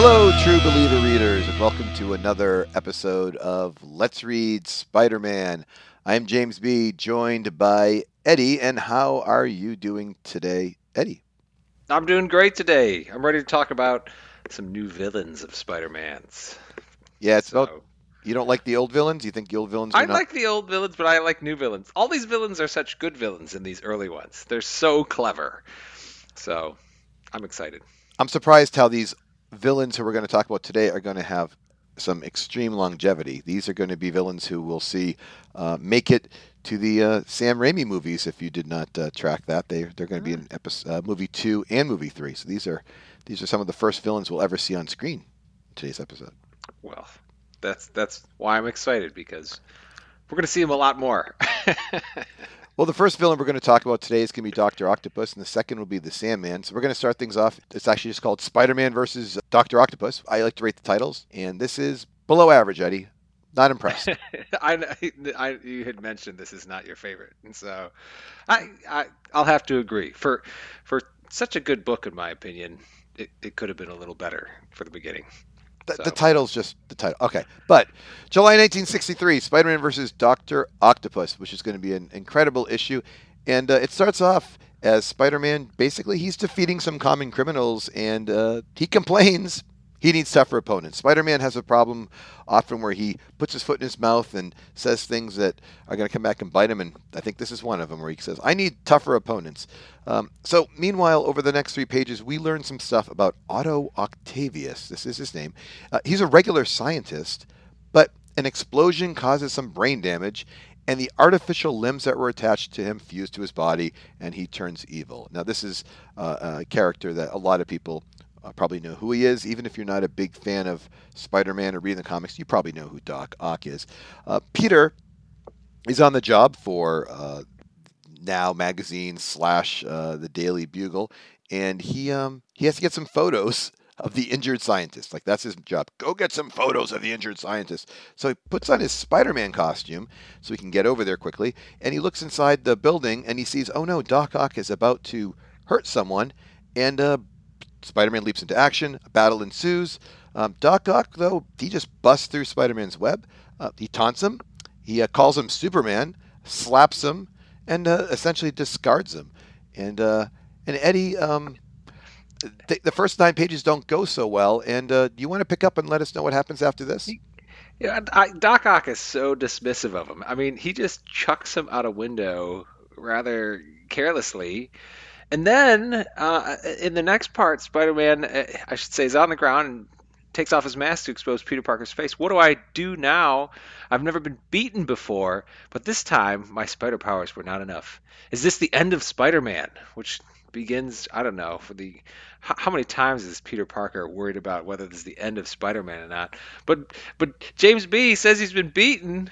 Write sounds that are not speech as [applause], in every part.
Hello, true believer readers, and welcome to another episode of Let's Read Spider Man. I'm James B., joined by Eddie. And how are you doing today, Eddie? I'm doing great today. I'm ready to talk about some new villains of Spider Man's. Yeah, it's so, about. You don't like the old villains? You think the old villains? I not... like the old villains, but I like new villains. All these villains are such good villains in these early ones. They're so clever. So, I'm excited. I'm surprised how these villains who we're going to talk about today are going to have some extreme longevity. These are going to be villains who we'll see uh, make it to the uh, Sam Raimi movies. If you did not uh, track that, they they're going to be in episode, uh, movie two and movie three. So these are these are some of the first villains we'll ever see on screen in today's episode. Well, that's that's why I'm excited because we're going to see him a lot more. [laughs] Well, the first villain we're going to talk about today is going to be Doctor Octopus, and the second will be the Sandman. So we're going to start things off. It's actually just called Spider-Man versus Doctor Octopus. I like to rate the titles, and this is below average, Eddie. Not impressed. [laughs] I, I, you had mentioned this is not your favorite, and so I, I, I'll have to agree. For, for such a good book, in my opinion, it, it could have been a little better for the beginning. The, so. the title's just the title. Okay. But July 1963, Spider Man versus Dr. Octopus, which is going to be an incredible issue. And uh, it starts off as Spider Man basically, he's defeating some common criminals and uh, he complains he needs tougher opponents. Spider Man has a problem often where he puts his foot in his mouth and says things that are going to come back and bite him. And I think this is one of them where he says, I need tougher opponents. Um, so, meanwhile, over the next three pages, we learn some stuff about Otto Octavius. This is his name. Uh, he's a regular scientist, but an explosion causes some brain damage. And the artificial limbs that were attached to him fuse to his body, and he turns evil. Now, this is uh, a character that a lot of people uh, probably know who he is. Even if you're not a big fan of Spider Man or reading the comics, you probably know who Doc Ock is. Uh, Peter is on the job for uh, Now Magazine slash uh, the Daily Bugle, and he um, he has to get some photos of the injured scientist. Like that's his job. Go get some photos of the injured scientist. So he puts on his Spider-Man costume so he can get over there quickly. And he looks inside the building and he sees, oh no, Doc Ock is about to hurt someone. And uh, Spider Man leaps into action. A battle ensues. Um, Doc Ock, though, he just busts through Spider Man's web. Uh, he taunts him. He uh, calls him Superman, slaps him, and uh, essentially discards him. And uh, and Eddie, um, th- the first nine pages don't go so well. And uh, do you want to pick up and let us know what happens after this? Yeah, I, Doc Ock is so dismissive of him. I mean, he just chucks him out a window rather carelessly. And then uh, in the next part, Spider-Man, uh, I should say, is on the ground and takes off his mask to expose Peter Parker's face. What do I do now? I've never been beaten before, but this time my spider powers were not enough. Is this the end of Spider-Man? Which begins, I don't know, for the how many times is Peter Parker worried about whether this is the end of Spider-Man or not? But but James B says he's been beaten.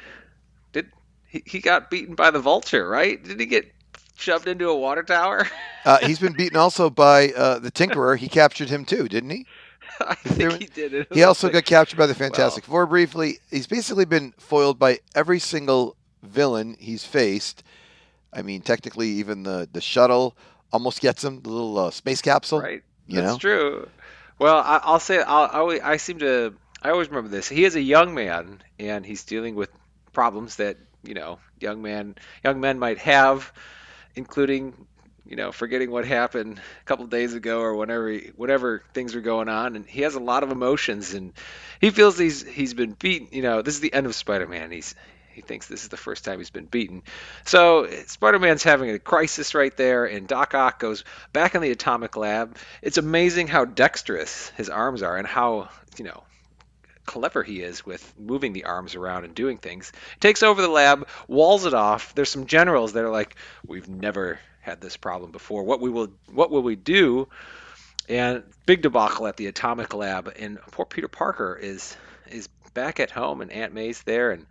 Did he got beaten by the Vulture, right? Did he get shoved into a water tower? uh, he's been beaten also by uh, the Tinkerer. He captured him too, didn't he? [laughs] I think he did. he also got captured by the Fantastic. Four briefly. He's basically been foiled by every single villain he's faced. I mean, technically, even the the shuttle almost gets him, the little uh, space capsule. Right. You That's know? true. Well, I, will say I'll, I, I seem to I always remember this. He is a young man, and he's dealing with problems that you know young man young men might have including you know forgetting what happened a couple days ago or whenever he, whatever things are going on. And he has a lot of emotions and he feels he's he's been beaten. You know this is the end of spider-man. He's he thinks this is the first time he's been beaten. So spider-man's having a crisis right there and doc ock goes back in the atomic lab. It's amazing how dexterous his arms are and how you know clever he is with moving the arms around and doing things. Takes over the lab, walls it off. There's some generals that are like, "We've never had this problem before. What we will, what will we do?" And big debacle at the atomic lab, and poor Peter Parker is is back at home, and Aunt May's there, and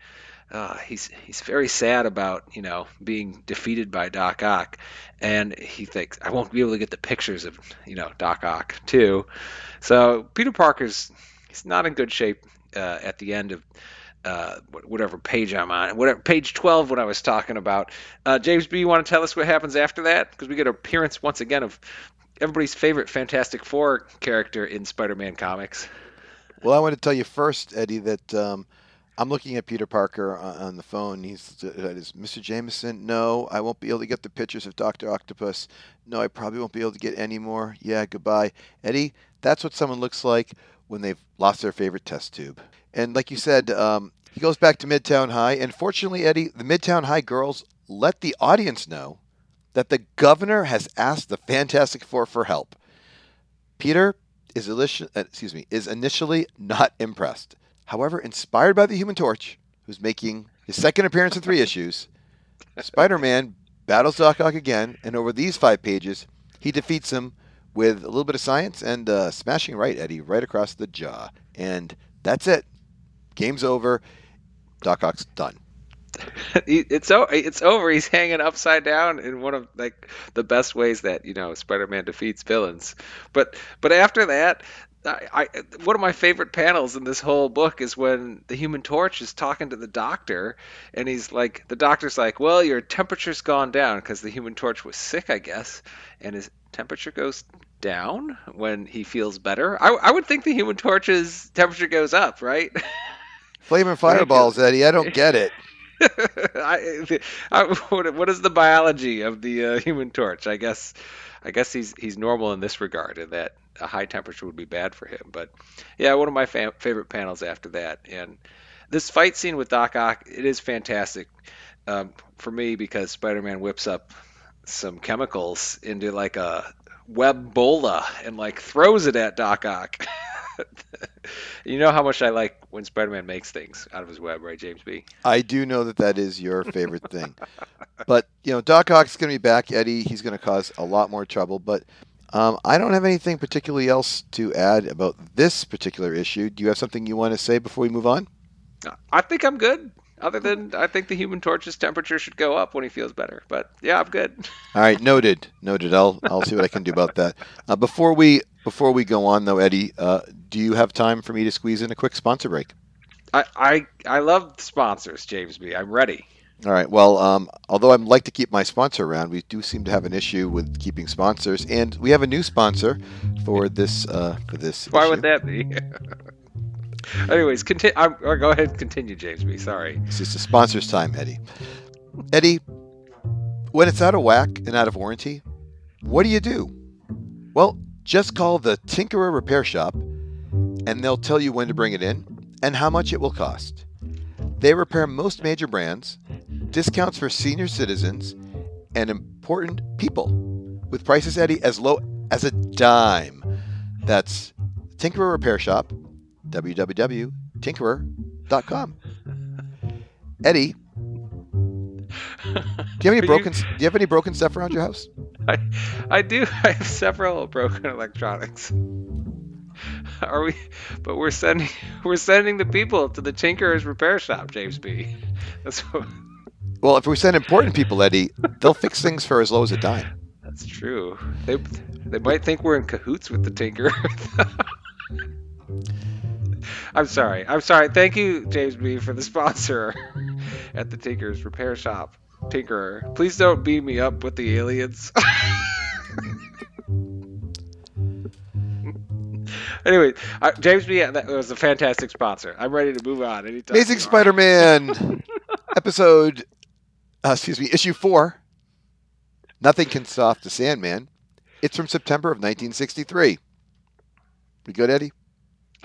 uh, he's he's very sad about you know being defeated by Doc Ock, and he thinks I won't be able to get the pictures of you know Doc Ock too. So Peter Parker's he's not in good shape uh, at the end of uh, whatever page I'm on, whatever page 12, what I was talking about. Uh, James B, you want to tell us what happens after that? Because we get an appearance once again of everybody's favorite Fantastic Four character in Spider-Man comics. Well, I want to tell you first, Eddie, that um, I'm looking at Peter Parker on, on the phone. He's uh, is Mr. Jameson. No, I won't be able to get the pictures of Doctor Octopus. No, I probably won't be able to get any more. Yeah, goodbye, Eddie. That's what someone looks like when they've lost their favorite test tube. And like you said, um, he goes back to Midtown High. And fortunately, Eddie, the Midtown High girls let the audience know that the governor has asked the Fantastic Four for help. Peter is, uh, excuse me, is initially not impressed. However, inspired by the Human Torch, who's making his second appearance in three issues, Spider Man battles Doc Ock again, and over these five pages, he defeats him with a little bit of science and uh, smashing right Eddie right across the jaw. And that's it. Game's over. Doc Ock's done. [laughs] it's it's over. He's hanging upside down in one of like the best ways that you know Spider-Man defeats villains. But but after that, I, I, one of my favorite panels in this whole book is when the Human Torch is talking to the doctor, and he's like, the doctor's like, "Well, your temperature's gone down because the Human Torch was sick, I guess, and his temperature goes down when he feels better." I, I would think the Human Torch's temperature goes up, right? [laughs] Flaming fireballs, Eddie. I don't get it. [laughs] I, I, what is the biology of the uh, Human Torch? I guess, I guess he's he's normal in this regard, in that a high temperature would be bad for him. But yeah, one of my fa- favorite panels after that, and this fight scene with Doc Ock, it is fantastic um, for me because Spider-Man whips up some chemicals into like a web bola and like throws it at Doc Ock. [laughs] you know how much I like when Spider-Man makes things out of his web, right, James B? I do know that that is your favorite thing. but you know, Doc Ock's going to be back, Eddie. He's going to cause a lot more trouble. But um, I don't have anything particularly else to add about this particular issue. Do you have something you want to say before we move on? I think I'm good. Other than I think the Human Torch's temperature should go up when he feels better. But yeah, I'm good. All right, noted, noted. I'll I'll see what I can do about that. [laughs] Uh, before we before we go on though, Eddie, uh, do you have time for me to squeeze in a quick sponsor break? I I, I love sponsors, James B. I'm ready. All right. Well, um, although I'd like to keep my sponsor around, we do seem to have an issue with keeping sponsors, and we have a new sponsor for this. Uh, for this. Why issue. would that be? [laughs] [laughs] Anyways, continue. Or oh, go ahead and continue, James B. Sorry. It's just a sponsor's time, Eddie. Eddie, when it's out of whack and out of warranty, what do you do? Well, just call the Tinkerer Repair Shop, and they'll tell you when to bring it in and how much it will cost. They repair most major brands, discounts for senior citizens, and important people with prices, Eddie, as low as a dime. That's Tinkerer Repair Shop, www.tinkerer.com. [laughs] Eddie, do you have any broken? Do you have any broken stuff around your house? I, I do. [laughs] I have several broken electronics. Are we? But we're sending we're sending the people to the Tinkerer's repair shop, James B. That's what. [laughs] Well, if we send important people, Eddie, they'll fix things for as low as a dime. That's true. They they might think we're in cahoots with the Tinker. I'm sorry. I'm sorry. Thank you, James B, for the [laughs] sponsor at the Tinker's Repair Shop. Tinkerer. Please don't beam me up with the aliens. [laughs] anyway, uh, James B. That was a fantastic sponsor. I'm ready to move on. Anytime Amazing Spider-Man [laughs] episode, uh, excuse me, issue four. Nothing can stop the Sandman. It's from September of 1963. We good, Eddie?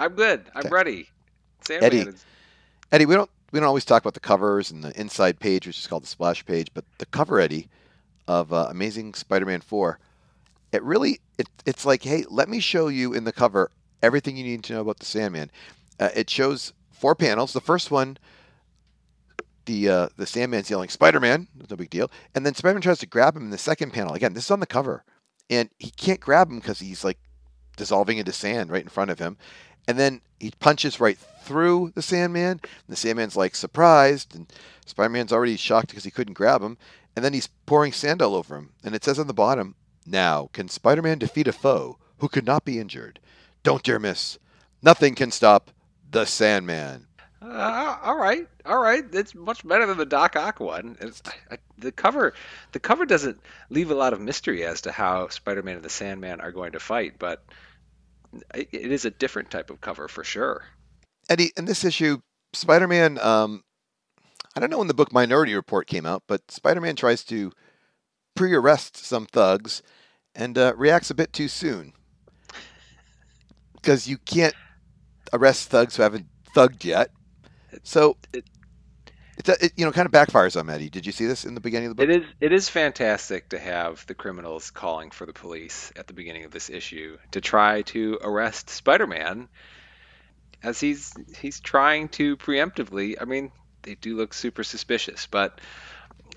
I'm good. I'm okay. ready. Sandman Eddie, is... Eddie, we don't we don't always talk about the covers and the inside page, which is called the splash page, but the cover, Eddie, of uh, Amazing Spider-Man Four, it really it, it's like, hey, let me show you in the cover everything you need to know about the Sandman. Uh, it shows four panels. The first one, the uh, the Sandman's yelling Spider-Man, no big deal, and then Spider-Man tries to grab him in the second panel. Again, this is on the cover, and he can't grab him because he's like dissolving into sand right in front of him. And then he punches right through the Sandman. And the Sandman's like surprised, and Spider Man's already shocked because he couldn't grab him. And then he's pouring sand all over him. And it says on the bottom, Now, can Spider Man defeat a foe who could not be injured? Don't dare miss. Nothing can stop the Sandman. Uh, all right, all right. It's much better than the Doc Ock one. I, the cover, the cover doesn't leave a lot of mystery as to how Spider-Man and the Sandman are going to fight, but it is a different type of cover for sure. Eddie, in this issue, Spider-Man. Um, I don't know when the book Minority Report came out, but Spider-Man tries to pre-arrest some thugs and uh, reacts a bit too soon [laughs] because you can't arrest thugs who haven't thugged yet. So it, it, you know kind of backfires on Eddie. Did you see this in the beginning of the book? It is it is fantastic to have the criminals calling for the police at the beginning of this issue to try to arrest Spider-Man as he's he's trying to preemptively. I mean, they do look super suspicious, but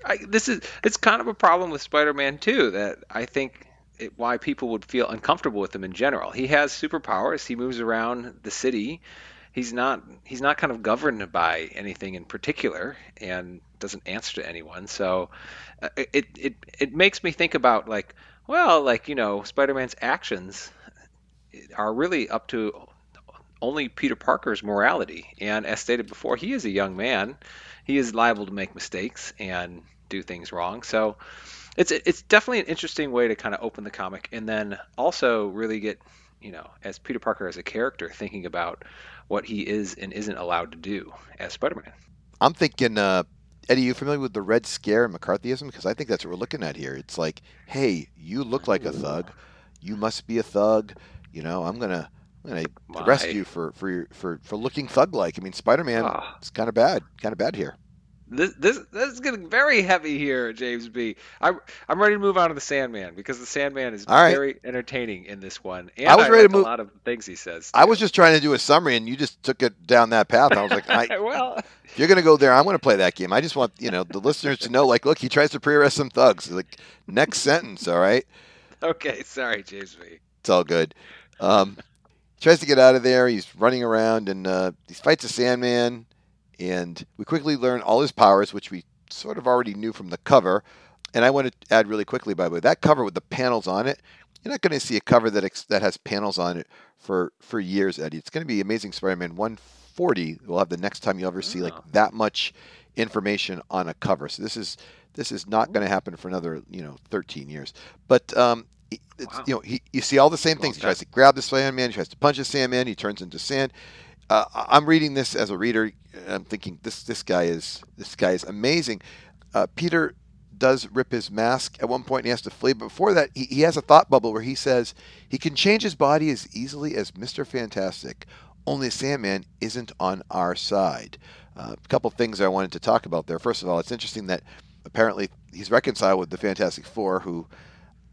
I, this is it's kind of a problem with Spider-Man too that I think it, why people would feel uncomfortable with him in general. He has superpowers. He moves around the city. He's not he's not kind of governed by anything in particular and doesn't answer to anyone. So uh, it it it makes me think about like well like you know Spider-Man's actions are really up to only Peter Parker's morality. And as stated before, he is a young man. He is liable to make mistakes and do things wrong. So it's it's definitely an interesting way to kind of open the comic and then also really get you know as Peter Parker as a character thinking about what he is and isn't allowed to do as Spider-Man. I'm thinking, uh, Eddie, you familiar with the Red Scare and McCarthyism? Because I think that's what we're looking at here. It's like, hey, you look like a thug. You must be a thug. You know, I'm gonna I'm gonna My. arrest you for for for for looking thug-like. I mean, Spider-Man oh. is kind of bad, kind of bad here. This this this is getting very heavy here, James B. I'm I'm ready to move on to the Sandman because the Sandman is very entertaining in this one. And I was I ready to move. A lot of things he says. Too. I was just trying to do a summary, and you just took it down that path. I was like, I, [laughs] well, if [laughs] you're gonna go there, I'm gonna play that game. I just want you know the listeners to know, like, look, he tries to pre-arrest some thugs. Like, next sentence, all right? Okay, sorry, James B. It's all good. Um, tries to get out of there. He's running around and uh, he fights a Sandman and we quickly learn all his powers, which we sort of already knew from the cover. And I want to add really quickly, by the way, that cover with the panels on it, you're not going to see a cover that ex- that has panels on it for for years, Eddie. It's going to be Amazing Spider-Man 140. We'll have the next time you ever see like that much information on a cover. So this is this is not going to happen for another you know 13 years. But um, wow. you know he, you see all the same things. He tries to grab the Sandman. He tries to punch the Sandman. He turns into sand uh, I'm reading this as a reader. I'm thinking this this guy is this guy is amazing. Uh, Peter does rip his mask at one point he has to flee. But before that, he, he has a thought bubble where he says he can change his body as easily as Mr. Fantastic. Only Sandman isn't on our side. Uh, a couple things I wanted to talk about there. First of all, it's interesting that apparently he's reconciled with the Fantastic Four, who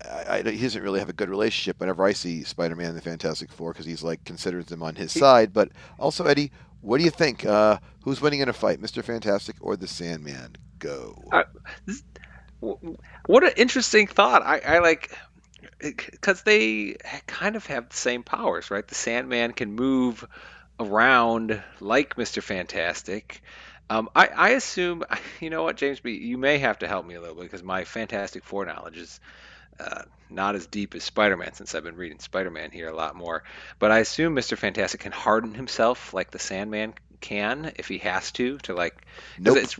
I, I, he doesn't really have a good relationship whenever I see Spider-Man and the Fantastic Four because he's like considers them on his side. But also, Eddie, what do you think? Uh, who's winning in a fight, Mister Fantastic or the Sandman? Go. Uh, what an interesting thought. I, I like because they kind of have the same powers, right? The Sandman can move around like Mister Fantastic. Um, I, I assume, [laughs] you know what, James B. You may have to help me a little bit because my Fantastic Four knowledge is uh, not as deep as Spider-Man since I've been reading Spider-Man here a lot more. But I assume Mr. Fantastic can harden himself like the Sandman can if he has to to like. Nope. It's,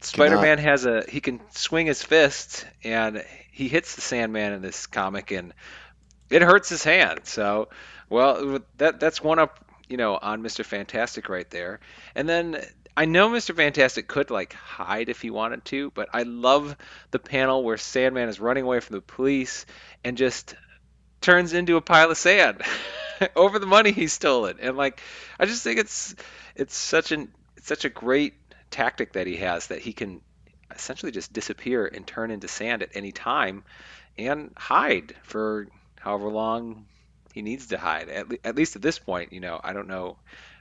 Spider-Man has a he can swing his fist and he hits the Sandman in this comic and it hurts his hand. So, well, that that's one up you know on Mr. Fantastic right there. And then I know Mr. Fantastic could like hide if he wanted to, but I love the panel where Sandman is running away from the police and just turns into a pile of sand [laughs] over the money he's stolen. And like I just think it's it's such an it's such a great tactic that he has that he can essentially just disappear and turn into sand at any time and hide for however long he needs to hide. At, le- at least at this point, you know, I don't know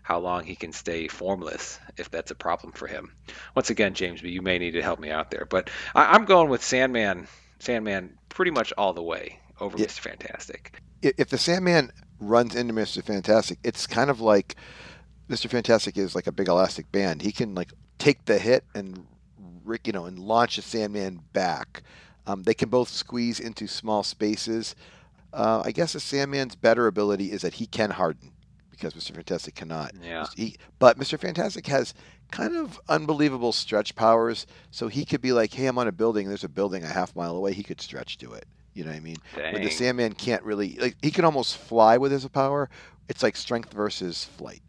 how long he can stay formless if that's a problem for him. Once again, James, you may need to help me out there, but I, am going with Sandman. Sandman pretty much all the way over yeah. Mr. Fantastic. If the Sandman runs into Mr. Fantastic, it's kind of like Mr. Fantastic is like a big elastic band. He can like take the hit and you know and launch the Sandman back. Um, they can both squeeze into small spaces. Uh, I guess the Sandman's better ability is that he can harden because Mr. Fantastic cannot. Yeah. He, but Mr. Fantastic has kind of unbelievable stretch powers. So he could be like, hey, I'm on a building. There's a building a half mile away. He could stretch to it. You know what I mean? Where the Sandman can't really, like, he can almost fly with his power. It's like strength versus flight.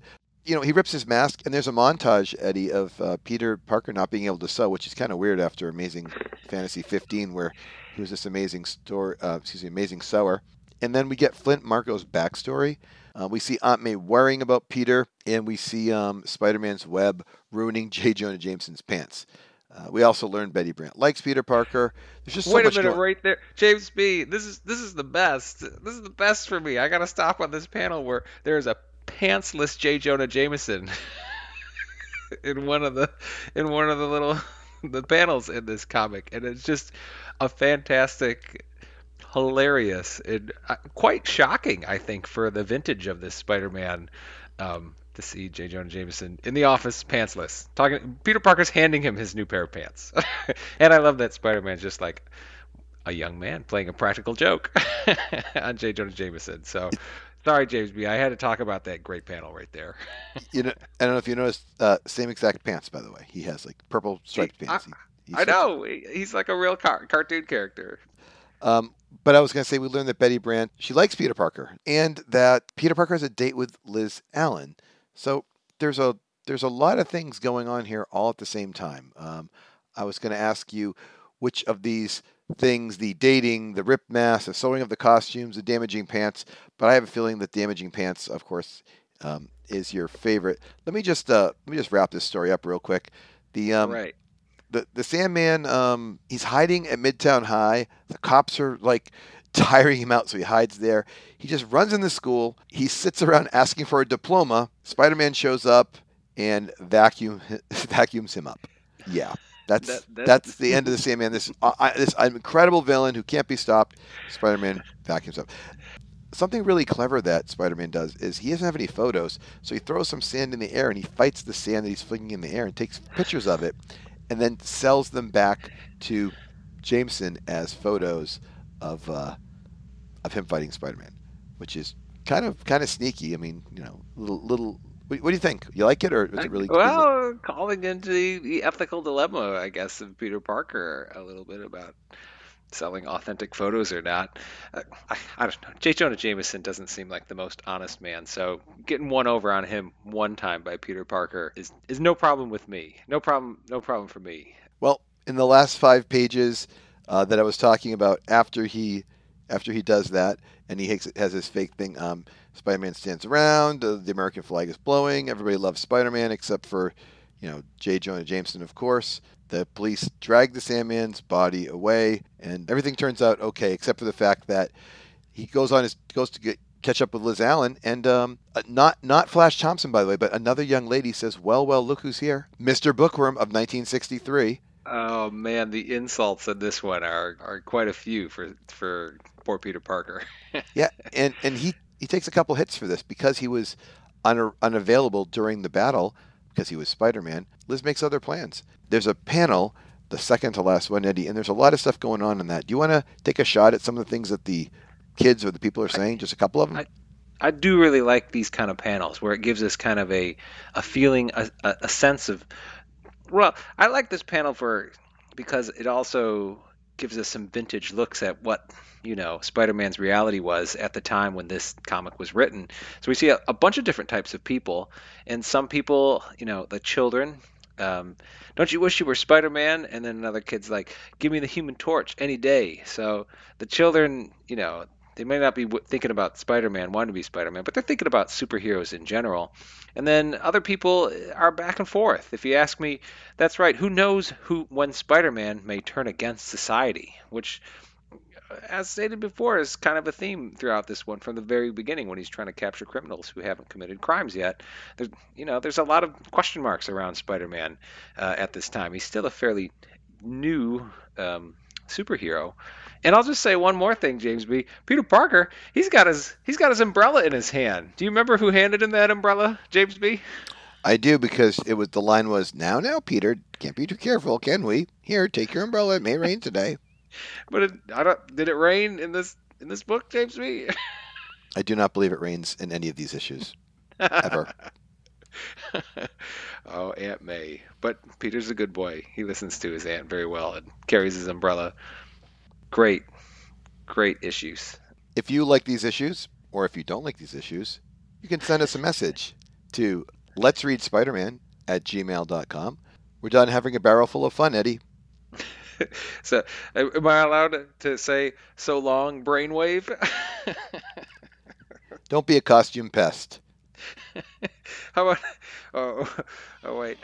You know, he rips his mask, and there's a montage, Eddie, of uh, Peter Parker not being able to sew, which is kind of weird after Amazing Fantasy 15, where he was this amazing story, uh, excuse me, amazing sewer. And then we get Flint Marko's backstory. Uh, we see Aunt May worrying about Peter, and we see um, Spider-Man's web ruining [laughs] J. Jonah Jameson's pants. Uh, we also learn Betty Brant likes Peter Parker. There's just so Wait a minute, going- right there, James B. This is this is the best. This is the best for me. I gotta stop on this panel where there is a pantsless J. Jonah Jameson [laughs] in one of the in one of the little [laughs] the panels in this comic, and it's just a fantastic, hilarious, and uh, quite shocking, I think, for the vintage of this Spider-Man. Um, to see J. Jonah Jameson in the office, pantsless, talking. Peter Parker's handing him his new pair of pants, [laughs] and I love that Spider-Man's just like a young man playing a practical joke [laughs] on J. Jonah Jameson. So, sorry, James B. I had to talk about that great panel right there. [laughs] you know, I don't know if you noticed, uh, same exact pants, by the way. He has like purple striped He- pants. He- he I know he's like a real car- cartoon character. Um, but I was going to say we learned that Betty Brant she likes Peter Parker, and that Peter Parker has a date with Liz Allan. So there's a there's a lot of things going on here all at the same time. Um, I was going to ask you which of these things the dating, the rip mask, the sewing of the costumes, the damaging pants. But I have a feeling that damaging pants, of course, um, is your favorite. Let me just uh, let me just wrap this story up real quick. The um, right. The the Sandman, um, he's hiding at Midtown High. The cops are like [laughs] tiring him out, so he hides there. He just runs in the school. He sits around asking for a diploma. Spider Man shows up and vacuum [laughs] vacuums him up. Yeah, that's That- that- that's the end of the Sandman. This uh, I, this incredible villain who can't be stopped. Spider Man vacuums up. Something really clever that Spider Man does is he doesn't have any photos, so he throws some sand in the air and he fights the sand that he's flinging in the air and takes pictures of it and then sells them back to Jameson as photos of uh, of him fighting Spider-Man, which is kind of kind of sneaky. I mean, you know, little little. What, what do you think? You like it, or is it really? well, calling into the, the ethical dilemma, I guess, of Peter Parker a little bit about selling authentic photos or not. Uh, I, I don't know. J. Jonah Jameson doesn't seem like the most honest man, so getting one over on him one time by Peter Parker is is no problem with me. No problem. No problem for me. Well, in the last five pages uh, that I was talking about, after he after he does that, and he has, has his fake thing. Um, Spider-Man stands around. Uh, the American flag is blowing. Everybody loves Spider-Man except for, you know, J. Jonah Jameson, of course. The police drag the Sandman's body away, and everything turns out okay, except for the fact that he goes on his goes to get catch up with Liz Allan, and um, uh, not not Flash Thompson, by the way, but another young lady says, "Well, well, look who's here, Mr. Bookworm of 1963." Oh man, the insults in this one are, are quite a few for for poor Peter Parker. [laughs] Yeah, and and he he takes a couple hits for this because he was un, unavailable during the battle because he was Spider-Man. Liz makes other plans. There's a panel, the second to last one, Eddie, and there's a lot of stuff going on in that. Do you want to take a shot at some of the things that the kids or the people are saying? Just a couple of them. I- I do really like these kind of panels where it gives us kind of a a feeling, a, a, a sense of. Well, I like this panel for because it also gives us some vintage looks at what you know Spider-Man's reality was at the time when this comic was written. So we see a, a bunch of different types of people, and some people, you know, the children. Um, don't you wish you were Spider-Man? And then another kid's like, "Give me the Human Torch any day." So the children, you know, they may not be thinking about Spider-Man, wanting to be Spider-Man, but they're thinking about superheroes in general. And then other people are back and forth. If you ask me, that's right. Who knows who when Spider-Man may turn against society, which, as stated before, is kind of a theme throughout this one from the very beginning when he's trying to capture criminals who haven't committed crimes yet. There's, you know, there's a lot of question marks around Spider-Man uh, at this time. He's still a fairly new um, superhero. And I'll just say one more thing, James B. Peter Parker, he's got his he's got his umbrella in his hand. Do you remember who handed him that umbrella, James B? I do because it was the line was now now Peter can't be too careful can we here take your umbrella it may rain today But it, I don't. Did it rain in this in this book, James B? I do not believe it rains in any of these issues ever [laughs] oh, Aunt May. But Peter's a good boy. He listens to his aunt very well and carries his umbrella. Great, great issues. If you like these issues, or if you don't like these issues, you can send us a message to let's read Spider-Man at gmail.com. We're done having a barrel full of fun, Eddie. [laughs] so, am I allowed to say so long, brainwave? [laughs] Don't be a costume pest. [laughs] How about? Oh, oh wait.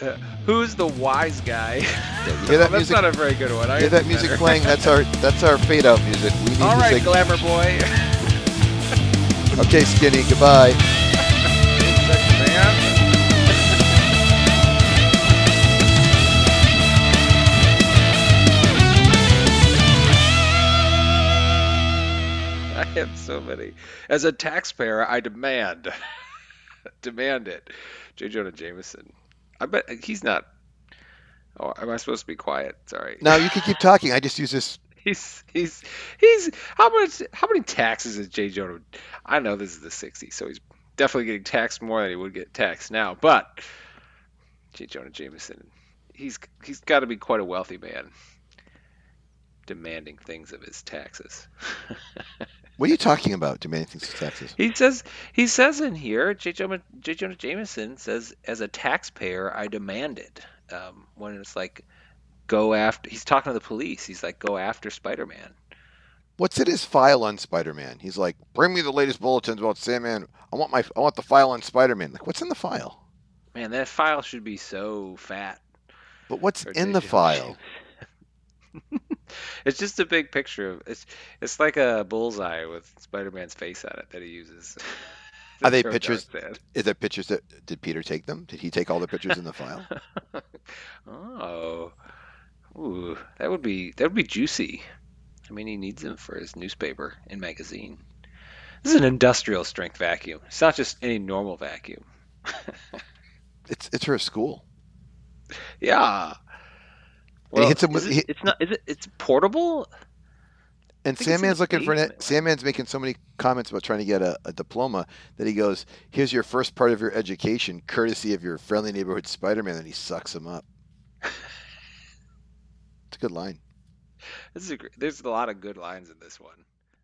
Uh, who's the wise guy? Yeah, you hear that that's music? not a very good one. I hear that music better. playing? That's our that's our fade out music. We need All to right, say, glamour boy. okay, Skinny, goodbye. Have so many. As a taxpayer, I demand, [laughs] demand it. J. Jonah Jameson. I bet he's not. Oh, am I supposed to be quiet? Sorry. No, you can keep talking. I just use this. [laughs] He's he's he's how much how many taxes is J. Jonah? I know this is the '60s, so he's definitely getting taxed more than he would get taxed now. But J. Jonah Jameson, he's he's got to be quite a wealthy man, demanding things of his taxes. [laughs] What are you talking about? Demanding things for taxes. He says he says in here, J. Jonah, J. Jonah Jameson says, as a taxpayer, I demand it. Um, when it's like, go after. He's talking to the police. He's like, go after Spider-Man. What's in his file on Spider-Man? He's like, bring me the latest bulletins about Sandman. I want my I want the file on Spider-Man. Like, what's in the file? Man, that file should be so fat. But what's for in the file? [laughs] It's just a big picture of it's. It's like a bullseye with Spider-Man's face on it that he uses. [laughs] Are they [laughs] pictures- Is there pictures that did Peter take them? Did he take all the pictures in the file? [laughs] oh, ooh, that would be that would be juicy. I mean, he needs them for his newspaper and magazine. This is an industrial strength vacuum. It's not just any normal vacuum. It's it's for a school. Yeah. And he hits him with- it- he- it's not. Is it? It's portable. And Sandman's looking for an. Sandman's making so many comments about trying to get a, a diploma that he goes, "Here's your first part of your education, courtesy of your friendly neighborhood Spider-Man," and he sucks him up. [laughs] It's a good line. This is a, there's a lot of good lines in this one.